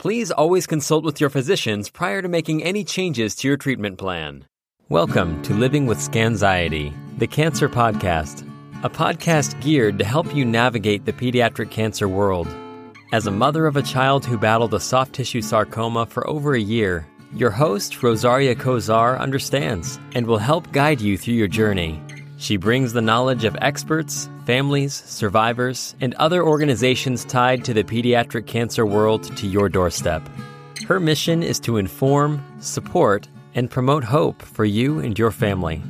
Please always consult with your physicians prior to making any changes to your treatment plan. Welcome to Living with Scanxiety, the Cancer Podcast, a podcast geared to help you navigate the pediatric cancer world. As a mother of a child who battled a soft tissue sarcoma for over a year, your host, Rosaria Kozar, understands and will help guide you through your journey. She brings the knowledge of experts, families, survivors, and other organizations tied to the pediatric cancer world to your doorstep. Her mission is to inform, support, and promote hope for you and your family.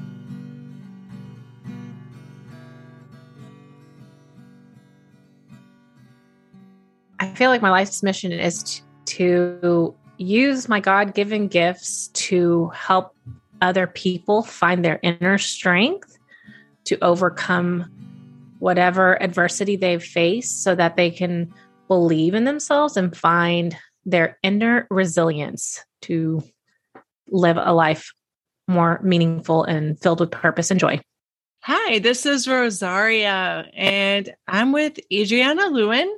I feel like my life's mission is to use my God given gifts to help other people find their inner strength to overcome whatever adversity they've faced so that they can believe in themselves and find their inner resilience to live a life more meaningful and filled with purpose and joy. Hi, this is Rosaria, and I'm with Adriana Lewin,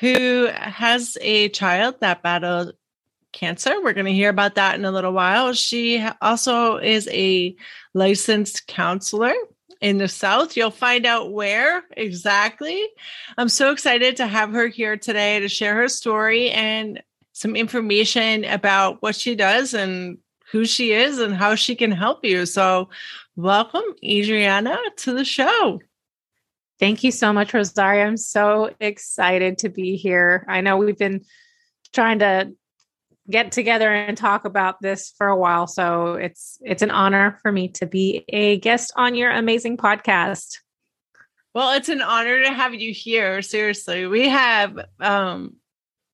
who has a child that battled cancer. We're going to hear about that in a little while. She also is a licensed counselor in the South. You'll find out where exactly. I'm so excited to have her here today to share her story and some information about what she does and who she is and how she can help you. So, welcome, Adriana, to the show. Thank you so much, Rosaria. I'm so excited to be here. I know we've been trying to get together and talk about this for a while. So it's it's an honor for me to be a guest on your amazing podcast. Well, it's an honor to have you here. Seriously, we have um,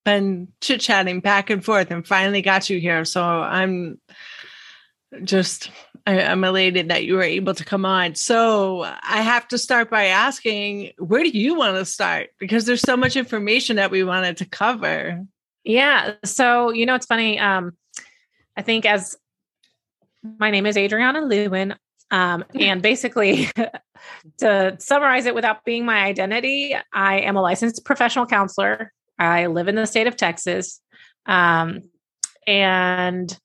been chit chatting back and forth, and finally got you here. So I'm just I, I'm elated that you were able to come on. So I have to start by asking, where do you want to start? Because there's so much information that we wanted to cover. Yeah. So, you know, it's funny. Um, I think as my name is Adriana Lewin. Um, and basically, to summarize it without being my identity, I am a licensed professional counselor. I live in the state of Texas. Um, and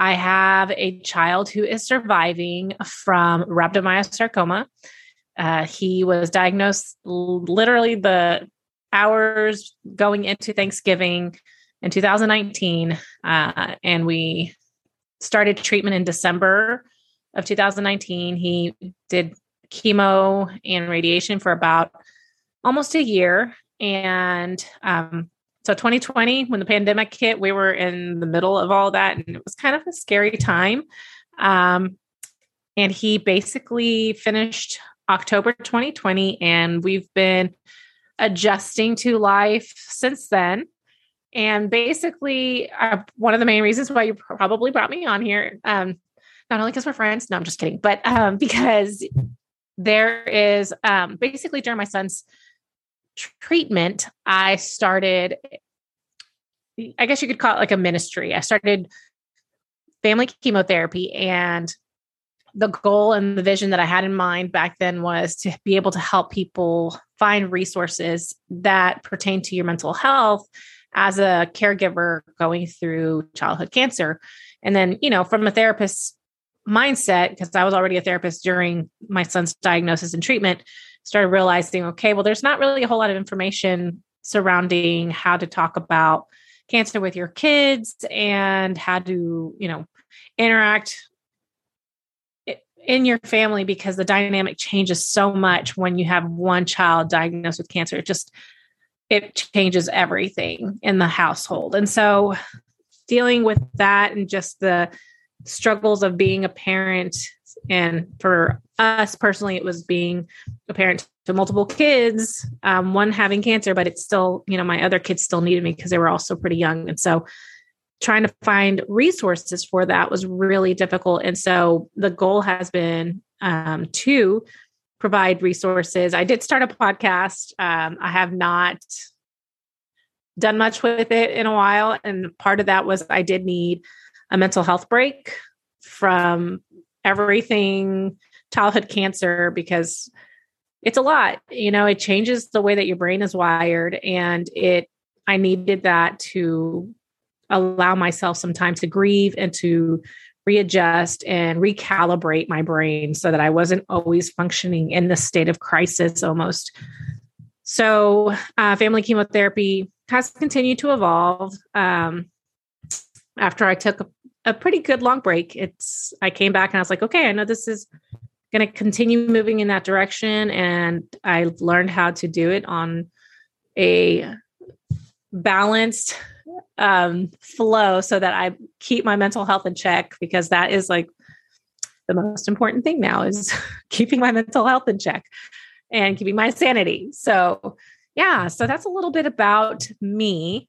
I have a child who is surviving from rhabdomyosarcoma. Uh, he was diagnosed literally the hours going into Thanksgiving in 2019. Uh, and we started treatment in December of 2019. He did chemo and radiation for about almost a year. And um, so 2020, when the pandemic hit, we were in the middle of all that. And it was kind of a scary time. Um, and he basically finished October 2020. And we've been adjusting to life since then. And basically, uh, one of the main reasons why you probably brought me on here, um, not only because we're friends, no, I'm just kidding, but um, because there is um, basically during my son's treatment, I started, I guess you could call it like a ministry. I started family chemotherapy and the goal and the vision that I had in mind back then was to be able to help people find resources that pertain to your mental health as a caregiver going through childhood cancer. And then, you know, from a therapist's mindset, because I was already a therapist during my son's diagnosis and treatment, started realizing, okay, well, there's not really a whole lot of information surrounding how to talk about cancer with your kids and how to, you know, interact in your family because the dynamic changes so much when you have one child diagnosed with cancer. It just it changes everything in the household. And so dealing with that and just the struggles of being a parent and for us personally it was being a parent to multiple kids um, one having cancer but it's still you know my other kids still needed me because they were also pretty young and so trying to find resources for that was really difficult. And so the goal has been um, to provide resources. I did start a podcast. Um, I have not done much with it in a while. And part of that was I did need a mental health break from everything childhood cancer because it's a lot. You know, it changes the way that your brain is wired. And it, I needed that to allow myself some time to grieve and to readjust and recalibrate my brain so that I wasn't always functioning in this state of crisis almost. So, uh, family chemotherapy has continued to evolve. Um, after I took a, a pretty good long break, it's I came back and I was like, okay, I know this is going to continue moving in that direction, and I learned how to do it on a balanced um, flow so that I keep my mental health in check because that is like the most important thing now is keeping my mental health in check and keeping my sanity. So, yeah, so that's a little bit about me.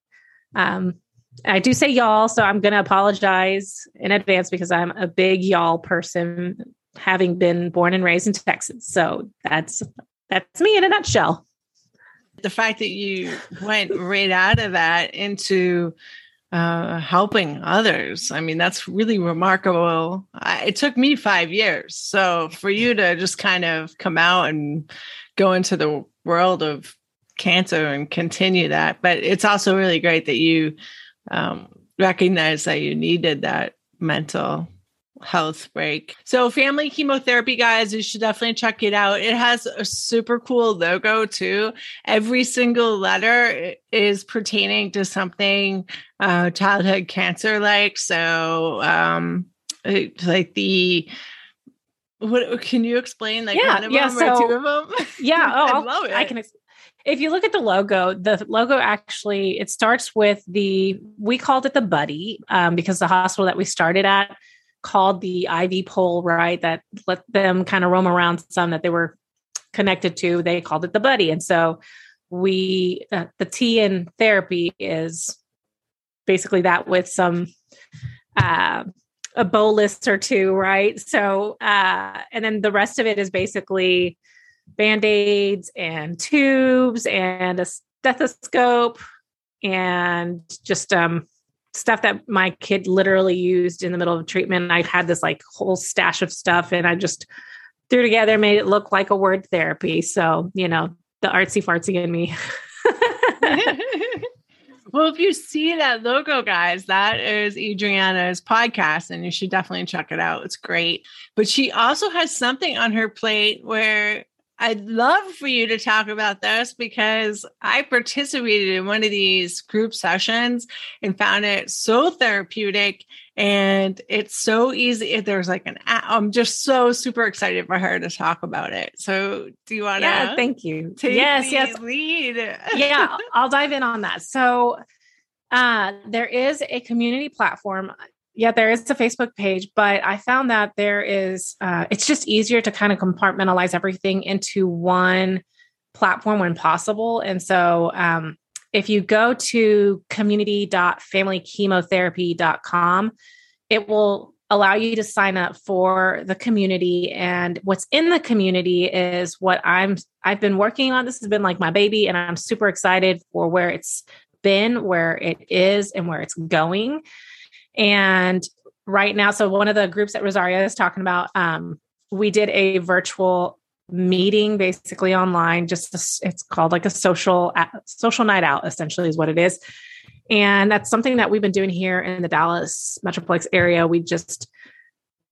Um, I do say y'all, so I'm going to apologize in advance because I'm a big y'all person, having been born and raised in Texas. So that's that's me in a nutshell the fact that you went right out of that into uh, helping others. I mean, that's really remarkable. I, it took me five years. So for you to just kind of come out and go into the world of cancer and continue that, but it's also really great that you um, recognize that you needed that mental health break. So, family chemotherapy, guys, you should definitely check it out. It has a super cool logo too. Every single letter is pertaining to something uh, childhood cancer like. So, um, like the what can you explain like yeah, one of yeah, them so, or two of them? Yeah, oh, I love it. I can. if you look at the logo, the logo actually it starts with the we called it the buddy um, because the hospital that we started at called the IV pole, right? That let them kind of roam around some that they were connected to. They called it the buddy. And so we, uh, the T in therapy is basically that with some, uh, a bolus or two, right? So, uh, and then the rest of it is basically band aids and tubes and a stethoscope and just um, stuff that my kid literally used in the middle of treatment. I had this like whole stash of stuff and I just threw together, made it look like a word therapy. So, you know, the artsy fartsy in me. well, if you see that logo, guys, that is Adriana's podcast, and you should definitely check it out. It's great. But she also has something on her plate where I'd love for you to talk about this because I participated in one of these group sessions and found it so therapeutic and it's so easy. There's like an, I'm just so super excited for her to talk about it. So, do you want to? Yeah, thank you. yes, yes, lead. yeah, I'll dive in on that. So, uh, there is a community platform yeah, there is a Facebook page, but I found that there is, uh, it's just easier to kind of compartmentalize everything into one platform when possible. And so um, if you go to community.familychemotherapy.com, it will allow you to sign up for the community. And what's in the community is what i'm i've been working on. This has been like my baby and i'm super excited for where it's been where it is and where it's going and right now, so one of the groups that Rosaria is talking about, um, we did a virtual meeting basically online just a, it's called like a social social night out essentially is what it is. And that's something that we've been doing here in the dallas metroplex area. We just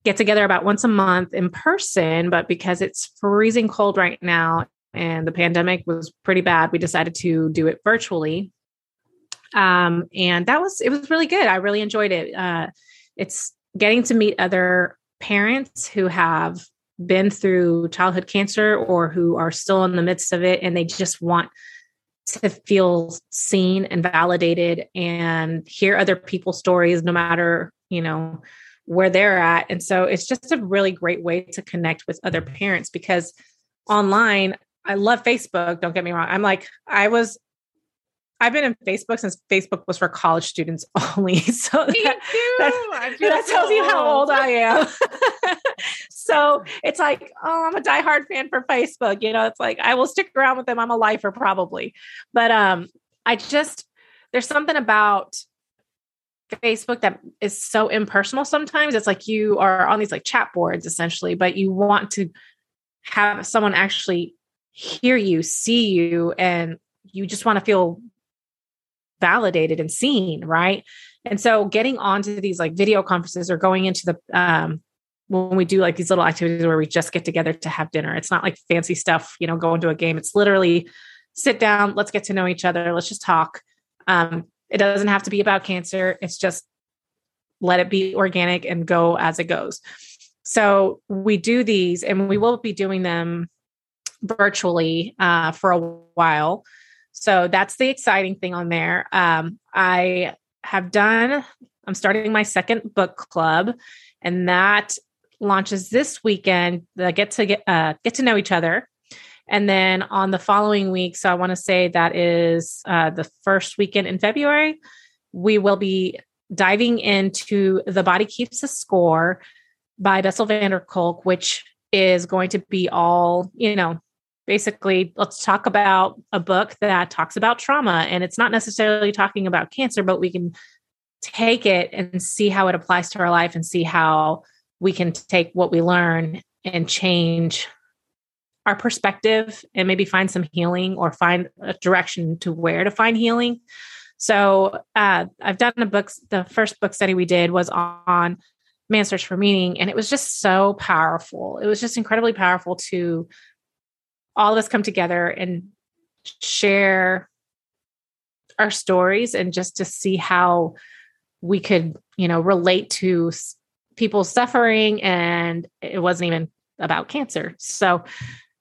get together about once a month in person but because it's freezing cold right now and the pandemic was pretty bad we decided to do it virtually um, and that was, it was really good. I really enjoyed it. Uh, it's getting to meet other parents who have been through childhood cancer or who are still in the midst of it and they just want to feel seen and validated and hear other people's stories no matter you know where they're at and so it's just a really great way to connect with other parents because online i love facebook don't get me wrong i'm like i was I've been in Facebook since Facebook was for college students only. So that, that, that tells you how old I am. so it's like, oh, I'm a diehard fan for Facebook. You know, it's like I will stick around with them. I'm a lifer probably. But um, I just there's something about Facebook that is so impersonal sometimes. It's like you are on these like chat boards essentially, but you want to have someone actually hear you, see you, and you just want to feel validated and seen, right? And so getting onto these like video conferences or going into the um when we do like these little activities where we just get together to have dinner. It's not like fancy stuff, you know, go into a game. It's literally sit down, let's get to know each other, let's just talk. Um, it doesn't have to be about cancer. It's just let it be organic and go as it goes. So we do these and we will be doing them virtually uh, for a while. So that's the exciting thing on there. Um, I have done, I'm starting my second book club, and that launches this weekend. Get to get uh, get to know each other, and then on the following week, so I want to say that is uh, the first weekend in February, we will be diving into The Body Keeps a Score by Bessel van der Kolk, which is going to be all, you know, basically let's talk about a book that talks about trauma. And it's not necessarily talking about cancer, but we can take it and see how it applies to our life and see how we can take what we learn and change our perspective and maybe find some healing or find a direction to where to find healing. So uh, I've done a book. The first book study we did was on man search for meaning, and it was just so powerful. It was just incredibly powerful to all of us come together and share our stories and just to see how we could, you know, relate to people suffering and it wasn't even about cancer. So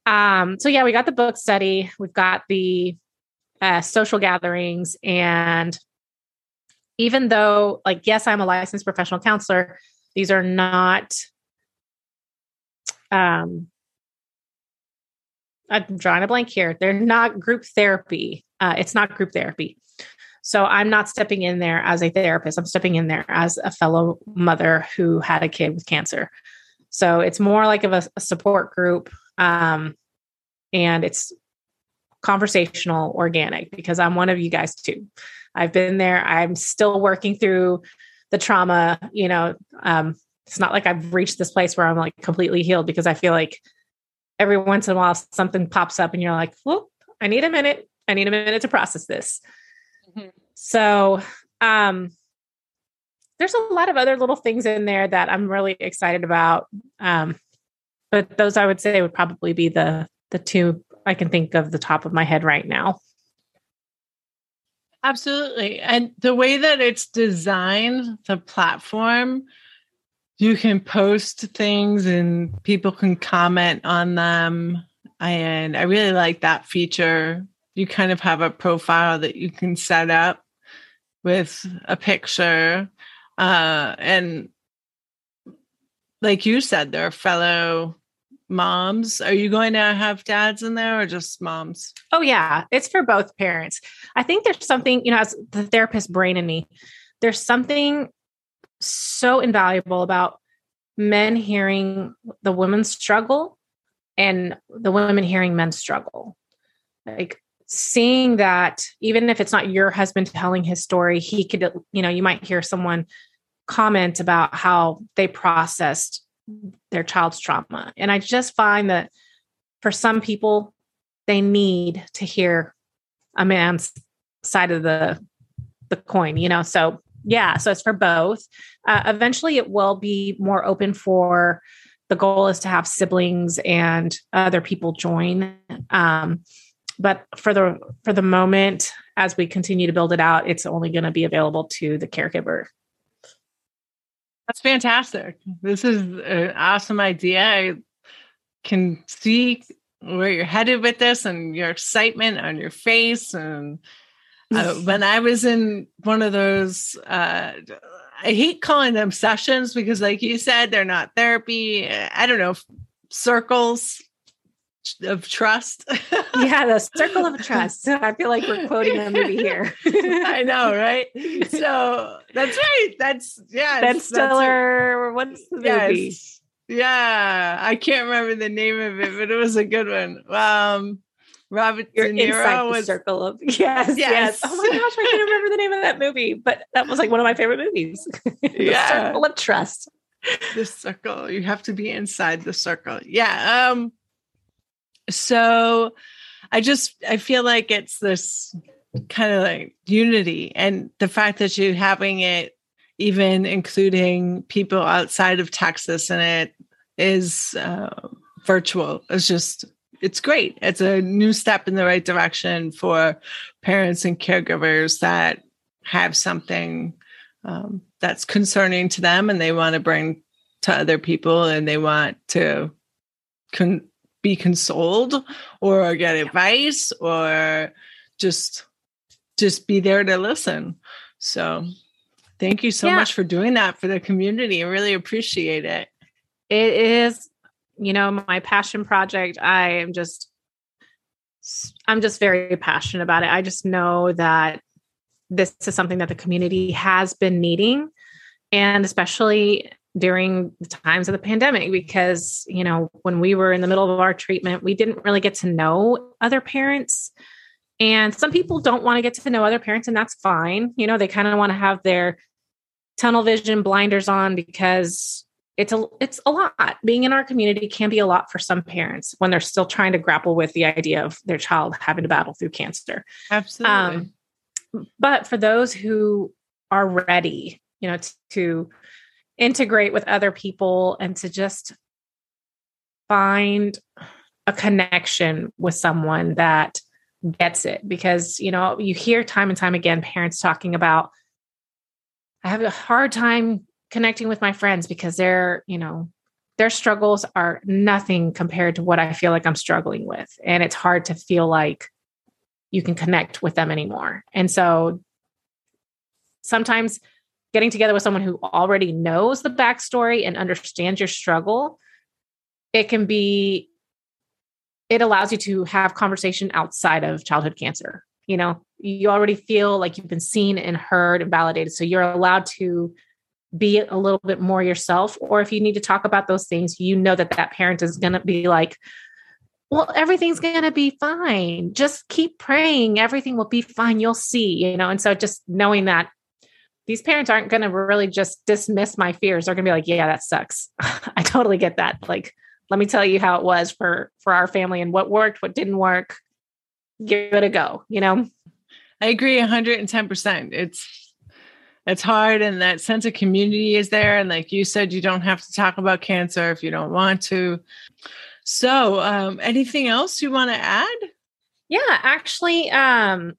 um so yeah, we got the book study, we've got the uh, social gatherings and even though like yes, I'm a licensed professional counselor, these are not um I'm drawing a blank here. They're not group therapy. Uh, it's not group therapy. So I'm not stepping in there as a therapist. I'm stepping in there as a fellow mother who had a kid with cancer. So it's more like of a, a support group. Um, and it's conversational, organic, because I'm one of you guys too. I've been there. I'm still working through the trauma. You know, um, it's not like I've reached this place where I'm like completely healed because I feel like every once in a while something pops up and you're like, well, I need a minute. I need a minute to process this. Mm-hmm. So, um, there's a lot of other little things in there that I'm really excited about. Um, but those I would say would probably be the the two I can think of the top of my head right now. Absolutely. And the way that it's designed, the platform, you can post things and people can comment on them. And I really like that feature. You kind of have a profile that you can set up with a picture. Uh, and like you said, there are fellow moms. Are you going to have dads in there or just moms? Oh, yeah. It's for both parents. I think there's something, you know, as the therapist brain in me, there's something so invaluable about men hearing the women's struggle and the women hearing men's struggle. Like seeing that even if it's not your husband telling his story, he could, you know, you might hear someone comment about how they processed their child's trauma. And I just find that for some people, they need to hear a man's side of the the coin, you know. So yeah, so it's for both. Uh, eventually, it will be more open for. The goal is to have siblings and other people join. Um, but for the for the moment, as we continue to build it out, it's only going to be available to the caregiver. That's fantastic. This is an awesome idea. I can see where you're headed with this and your excitement on your face and uh, when I was in one of those, uh, I hate calling them sessions because, like you said, they're not therapy. I don't know, circles of trust. yeah, the circle of trust. I feel like we're quoting a movie here. I know, right? So that's right. That's yeah. Ben Stiller. What's the movie? Yeah, I can't remember the name of it, but it was a good one. Um, Robert You're De Niro was, the circle of yes, yes, yes. Oh my gosh, I can't remember the name of that movie, but that was like one of my favorite movies. yeah. circle of trust. The circle. You have to be inside the circle. Yeah. Um. So, I just I feel like it's this kind of like unity and the fact that you're having it even including people outside of Texas and it is uh, virtual. It's just, it's great. It's a new step in the right direction for parents and caregivers that have something um, that's concerning to them and they want to bring to other people and they want to con- be consoled or get advice or just just be there to listen so thank you so yeah. much for doing that for the community i really appreciate it it is you know my passion project i am just i'm just very passionate about it. I just know that this is something that the community has been needing and especially during the times of the pandemic because you know when we were in the middle of our treatment we didn't really get to know other parents and some people don't want to get to know other parents and that's fine. You know they kind of want to have their tunnel vision blinders on because it's a it's a lot. Being in our community can be a lot for some parents when they're still trying to grapple with the idea of their child having to battle through cancer. Absolutely. Um, but for those who are ready you know to, to integrate with other people and to just find a connection with someone that gets it. Because you know you hear time and time again parents talking about i have a hard time connecting with my friends because they're you know their struggles are nothing compared to what i feel like i'm struggling with and it's hard to feel like you can connect with them anymore and so sometimes getting together with someone who already knows the backstory and understands your struggle, it can be, it allows you to have conversation outside of childhood cancer. You know, you already feel like you've been seen and heard and validated. So you're allowed to be a little bit more yourself. Or if you need to talk about those things, you know that that parent is going to be like, well, everything's going to be fine. Just keep praying. Everything will be fine. You'll see, you know. And so just knowing that these parents aren't going to really just dismiss my fears. They're going to be like, yeah, that sucks. I totally get that. Like, let me tell you how it was for for our family and what worked, what didn't work. Give it a go, you know? I agree 110%. It's it's hard and that sense of community is there and like you said you don't have to talk about cancer if you don't want to. So, um anything else you want to add? Yeah, actually um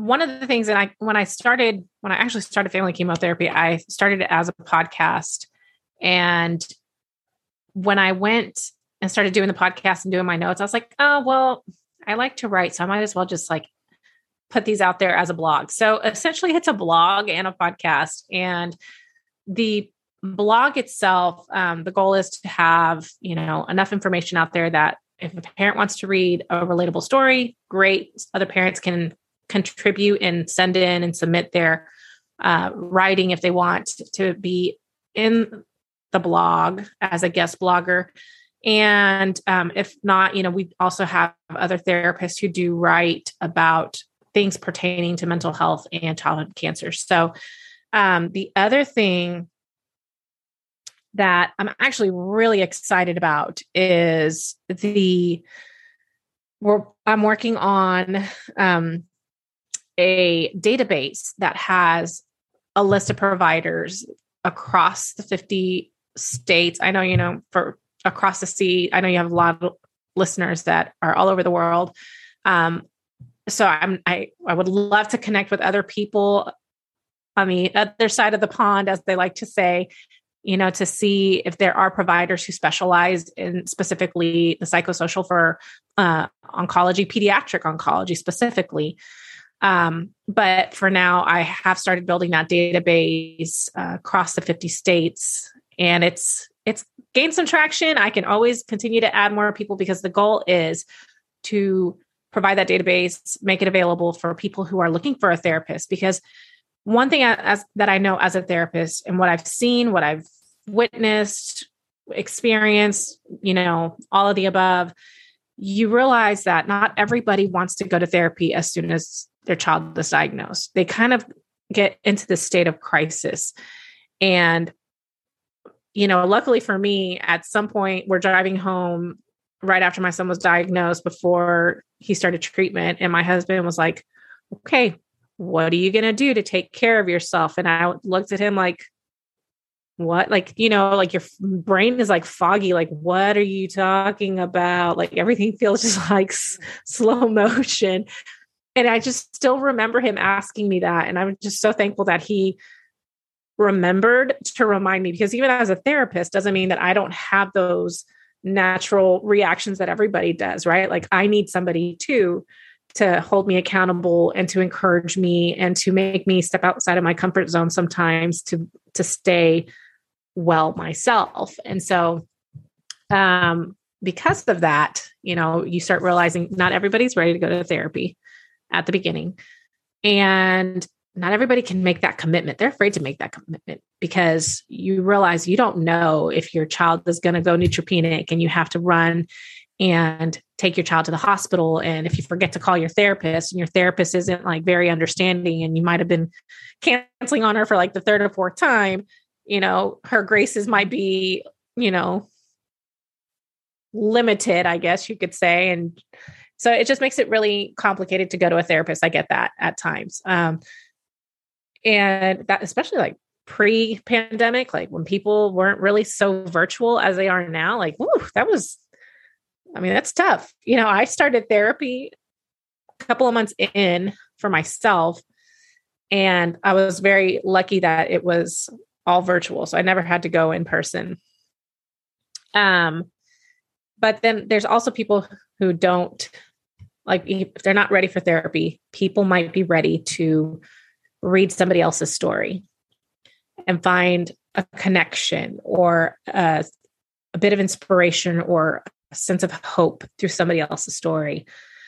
one of the things that I, when I started, when I actually started family chemotherapy, I started it as a podcast. And when I went and started doing the podcast and doing my notes, I was like, oh, well, I like to write. So I might as well just like put these out there as a blog. So essentially, it's a blog and a podcast. And the blog itself, um, the goal is to have, you know, enough information out there that if a parent wants to read a relatable story, great. Other parents can contribute and send in and submit their uh, writing if they want to be in the blog as a guest blogger. And um, if not, you know, we also have other therapists who do write about things pertaining to mental health and childhood cancer. So um, the other thing that I'm actually really excited about is the we're I'm working on um, a database that has a list of providers across the 50 states. I know, you know, for across the sea, I know you have a lot of listeners that are all over the world. Um, so I'm I I would love to connect with other people on the other side of the pond, as they like to say, you know, to see if there are providers who specialize in specifically the psychosocial for uh, oncology, pediatric oncology specifically. Um, but for now, I have started building that database uh, across the 50 states, and it's it's gained some traction. I can always continue to add more people because the goal is to provide that database, make it available for people who are looking for a therapist. Because one thing as, that I know as a therapist, and what I've seen, what I've witnessed, experienced, you know, all of the above, you realize that not everybody wants to go to therapy as soon as their child is diagnosed. They kind of get into this state of crisis. And, you know, luckily for me, at some point, we're driving home right after my son was diagnosed before he started treatment. And my husband was like, okay, what are you going to do to take care of yourself? And I looked at him like, what? Like, you know, like your brain is like foggy. Like, what are you talking about? Like, everything feels just like s- slow motion. And I just still remember him asking me that. And I'm just so thankful that he remembered to remind me because even as a therapist doesn't mean that I don't have those natural reactions that everybody does, right? Like I need somebody too to hold me accountable and to encourage me and to make me step outside of my comfort zone sometimes to to stay well myself. And so um because of that, you know, you start realizing not everybody's ready to go to therapy at the beginning. And not everybody can make that commitment. They're afraid to make that commitment because you realize you don't know if your child is going to go neutropenic and you have to run and take your child to the hospital. And if you forget to call your therapist and your therapist isn't like very understanding and you might have been canceling on her for like the third or fourth time, you know, her graces might be, you know, limited, I guess you could say. And so it just makes it really complicated to go to a therapist. I get that at times. Um, and that especially like pre-pandemic like when people weren't really so virtual as they are now like whew, that was i mean that's tough. You know i started therapy a couple of months in for myself and i was very lucky that it was all virtual so i never had to go in person. Um but then there's also people who don't like if they're not ready for therapy people might be ready to read somebody else's story and find a connection or a, a bit of inspiration or a sense of hope through somebody else's story.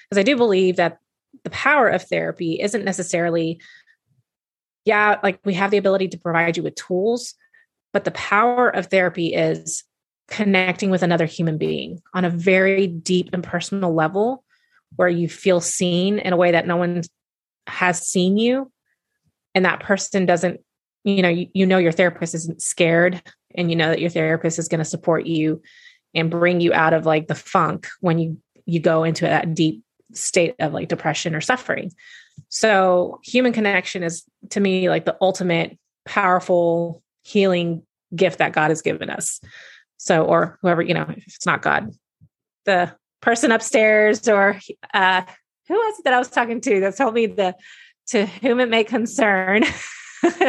Because I do believe that the power of therapy isn't necessarily, yeah, like we have the ability to provide you with tools, but the power of therapy is connecting with another human being on a very deep and personal level where you feel seen in a way that no one has seen you and that person doesn't you know you, you know your therapist isn't scared and you know that your therapist is going to support you and bring you out of like the funk when you you go into that deep state of like depression or suffering. So human connection is to me like the ultimate powerful healing gift that god has given us. So or whoever you know if it's not god the person upstairs or uh who was it that i was talking to that told me the to whom it may concern.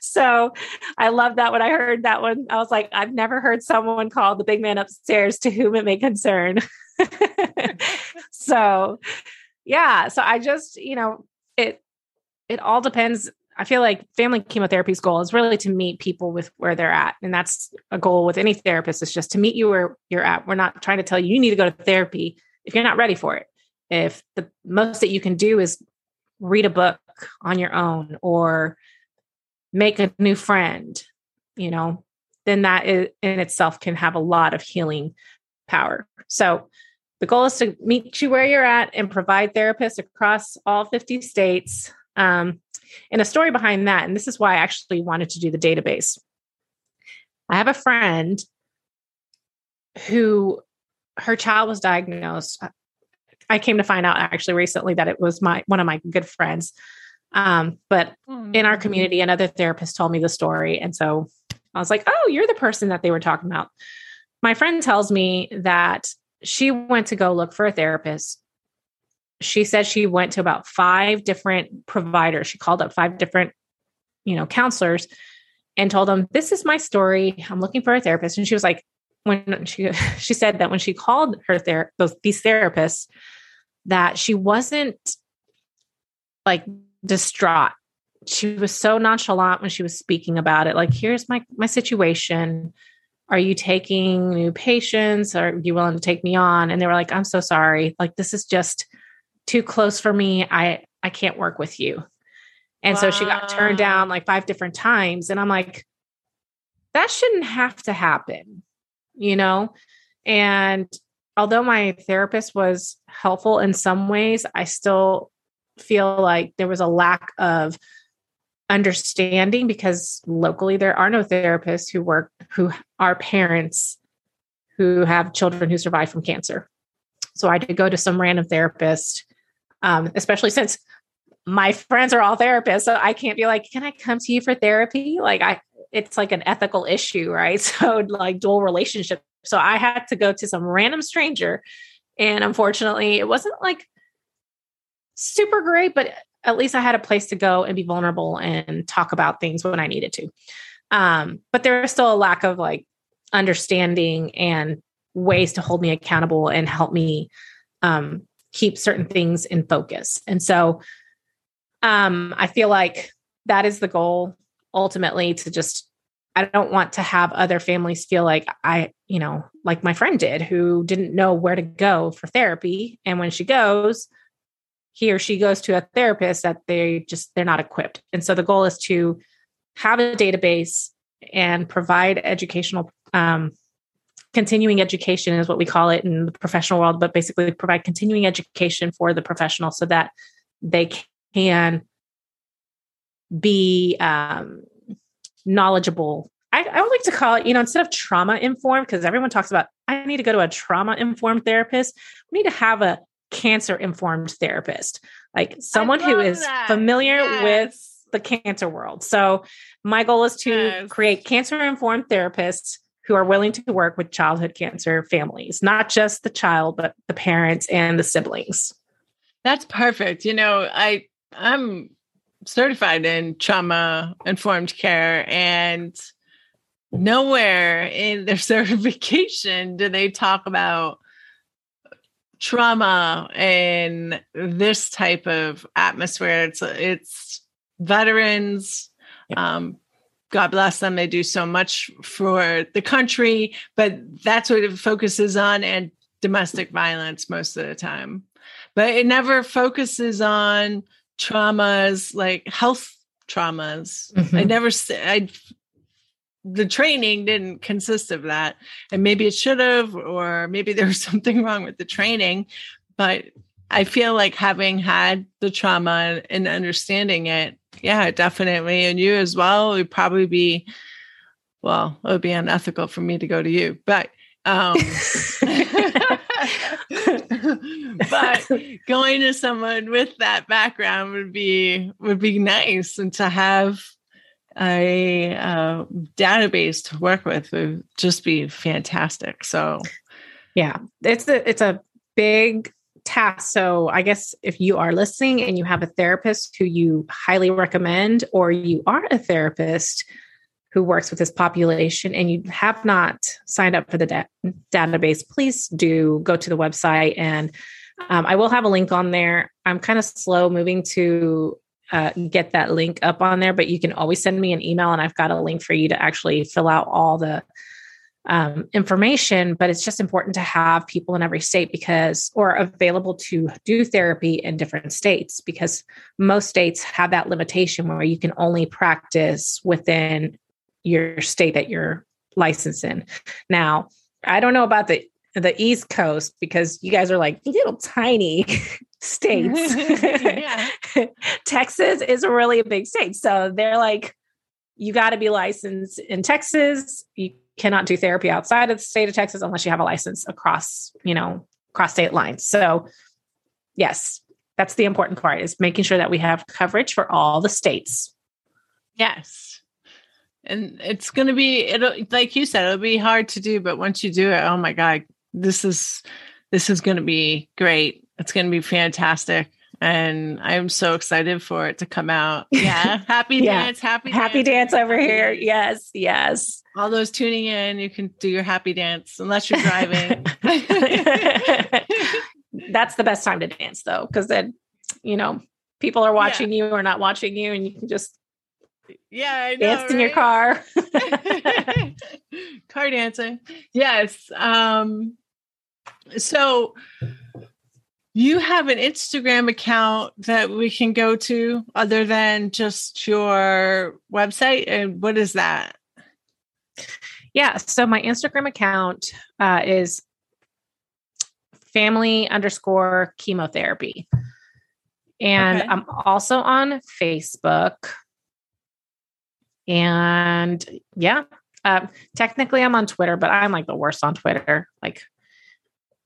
so I love that when I heard that one. I was like, I've never heard someone call the big man upstairs to whom it may concern. so yeah. So I just, you know, it it all depends. I feel like family chemotherapy's goal is really to meet people with where they're at. And that's a goal with any therapist is just to meet you where you're at. We're not trying to tell you you need to go to therapy if you're not ready for it if the most that you can do is read a book on your own or make a new friend, you know, then that in itself can have a lot of healing power. So the goal is to meet you where you're at and provide therapists across all 50 states. Um, and a story behind that, and this is why I actually wanted to do the database. I have a friend who her child was diagnosed I came to find out actually recently that it was my one of my good friends. Um, but oh, in our community, another therapist told me the story. And so I was like, oh, you're the person that they were talking about. My friend tells me that she went to go look for a therapist. She said she went to about five different providers. She called up five different, you know, counselors and told them, This is my story. I'm looking for a therapist. And she was like, when she she said that when she called her ther- those these therapists, that she wasn't like distraught. She was so nonchalant when she was speaking about it. Like, here's my my situation. Are you taking new patients? Are you willing to take me on? And they were like, I'm so sorry. Like, this is just too close for me. I I can't work with you. And wow. so she got turned down like five different times. And I'm like, that shouldn't have to happen, you know? And although my therapist was helpful in some ways, I still feel like there was a lack of understanding because locally there are no therapists who work who are parents who have children who survive from cancer. So I had to go to some random therapist um, especially since my friends are all therapists. So I can't be like, can I come to you for therapy? Like, I, it's like an ethical issue, right? So, like, dual relationship. So I had to go to some random stranger. And unfortunately, it wasn't like super great, but at least I had a place to go and be vulnerable and talk about things when I needed to. Um, but there was still a lack of like understanding and ways to hold me accountable and help me um, keep certain things in focus. And so um, I feel like that is the goal ultimately to just, I don't want to have other families feel like I, you know, like my friend did who didn't know where to go for therapy. And when she goes, he or she goes to a therapist that they just, they're not equipped. And so the goal is to have a database and provide educational um, continuing education is what we call it in the professional world but basically provide continuing education for the professional so that they can be um, knowledgeable I, I, would like to call it you know instead of trauma informed because everyone talks about i need to go to a trauma informed therapist we need to have a cancer informed therapist like someone who is that. familiar yes. with the cancer world so my goal is to yes. create cancer informed therapists who are willing to work with childhood cancer families, not just the child, but the parents and the siblings. That's perfect. You know, I I'm certified in trauma informed care and nowhere in their certification do they talk about trauma in this type of atmosphere. It's it's veterans, um, God bless them. They do so much for the country, but that's what it focuses on and domestic violence most of the time. But it never focuses on traumas like health traumas. Mm-hmm. I never I the training didn't consist of that. And maybe it should have, or maybe there was something wrong with the training. But I feel like having had the trauma and understanding it, yeah, definitely. And you as well would probably be, well, it would be unethical for me to go to you, but, um, but going to someone with that background would be, would be nice. And to have a uh, database to work with would just be fantastic. So, yeah, it's a, it's a big task. So, I guess if you are listening and you have a therapist who you highly recommend, or you are a therapist who works with this population and you have not signed up for the da- database, please do go to the website. And um, I will have a link on there. I'm kind of slow moving to uh, get that link up on there, but you can always send me an email and I've got a link for you to actually fill out all the um, information, but it's just important to have people in every state because, or available to do therapy in different states because most states have that limitation where you can only practice within your state that you're licensed in. Now, I don't know about the the East Coast because you guys are like little tiny states. Texas is really a really big state. So they're like, you got to be licensed in Texas. You cannot do therapy outside of the state of Texas unless you have a license across, you know, cross state lines. So, yes, that's the important part is making sure that we have coverage for all the states. Yes. And it's going to be it'll like you said it'll be hard to do but once you do it oh my god this is this is going to be great. It's going to be fantastic and I'm so excited for it to come out. Yeah, happy yeah. dance, happy happy dance, dance over here. Yes, yes. All those tuning in, you can do your happy dance unless you're driving. That's the best time to dance though, because then you know people are watching yeah. you or not watching you, and you can just yeah, I know, dance right? in your car. car dancing. Yes. Um. So you have an Instagram account that we can go to other than just your website. And what is that? Yeah. So my Instagram account uh, is family underscore chemotherapy. And okay. I'm also on Facebook. And yeah, uh, technically I'm on Twitter, but I'm like the worst on Twitter. Like,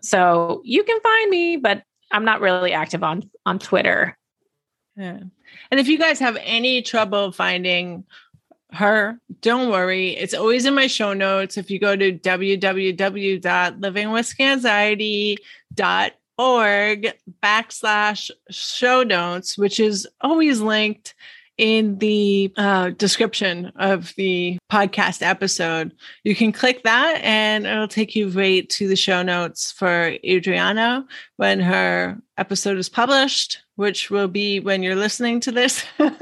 so you can find me, but I'm not really active on on Twitter. Yeah. And if you guys have any trouble finding her, don't worry. It's always in my show notes. If you go to www.livingwithscanxiety.org backslash show notes, which is always linked in the uh, description of the podcast episode. You can click that and it'll take you right to the show notes for Adriana when her episode is published, which will be when you're listening to this. and,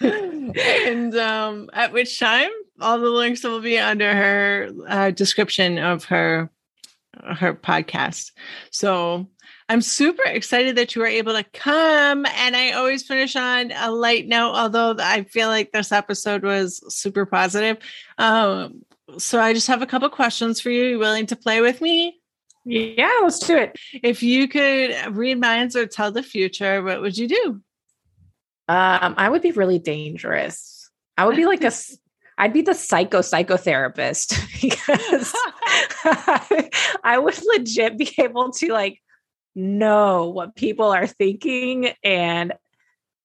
and um, at which time all the links will be under her uh, description of her her podcast. So I'm super excited that you were able to come. And I always finish on a light note, although I feel like this episode was super positive. Um, so I just have a couple questions for you. You willing to play with me? Yeah, let's do it. If you could read minds or tell the future, what would you do? Um, I would be really dangerous. I would be like a I'd be the psycho psychotherapist because I would legit be able to like know what people are thinking. And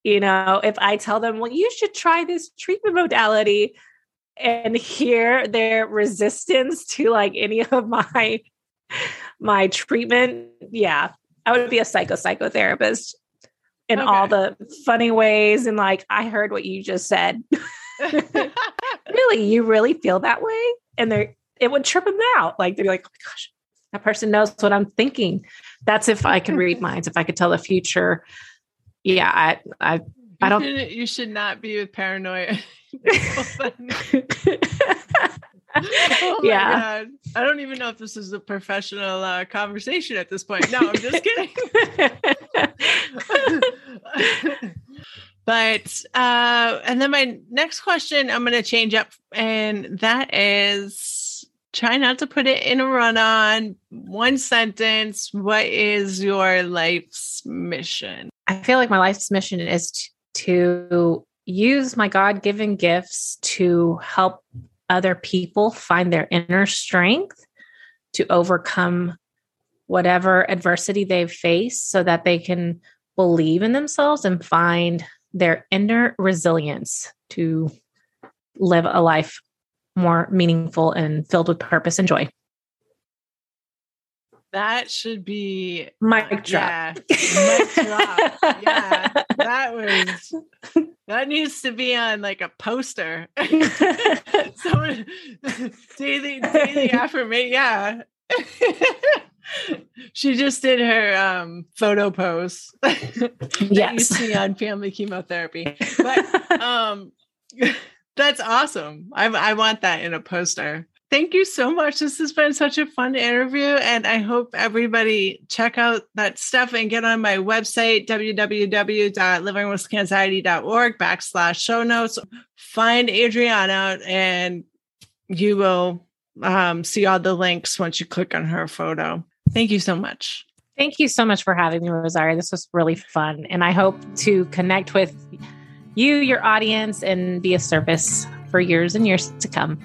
you know if i tell them well you should try this treatment modality and hear their resistance to like any of my my treatment yeah i would be a psycho psychotherapist in okay. all the funny ways. And like i heard what you just said. Really? You really feel that way? And they it would trip them out. Like they'd be like oh my gosh that person knows what i'm thinking that's if I can read minds, if I could tell the future. Yeah, I I I don't you should, you should not be with paranoia. oh yeah. God. I don't even know if this is a professional uh, conversation at this point. No, I'm just kidding. but uh and then my next question I'm going to change up and that is try not to put it in a run on. One sentence. What is your life's mission? I feel like my life's mission is to, to use my God given gifts to help other people find their inner strength to overcome whatever adversity they've faced so that they can believe in themselves and find their inner resilience to live a life more meaningful and filled with purpose and joy. That should be mic drop. Yeah, mic drop. yeah, that was that needs to be on like a poster. Someone daily daily affirmation. Yeah. she just did her um, photo post. yes, you see on family chemotherapy. But um, that's awesome. I, I want that in a poster. Thank you so much. This has been such a fun interview. And I hope everybody check out that stuff and get on my website, www.livingwithscanxiety.org backslash show notes. Find Adriana and you will um, see all the links once you click on her photo. Thank you so much. Thank you so much for having me, Rosaria. This was really fun. And I hope to connect with you, your audience, and be a service for years and years to come.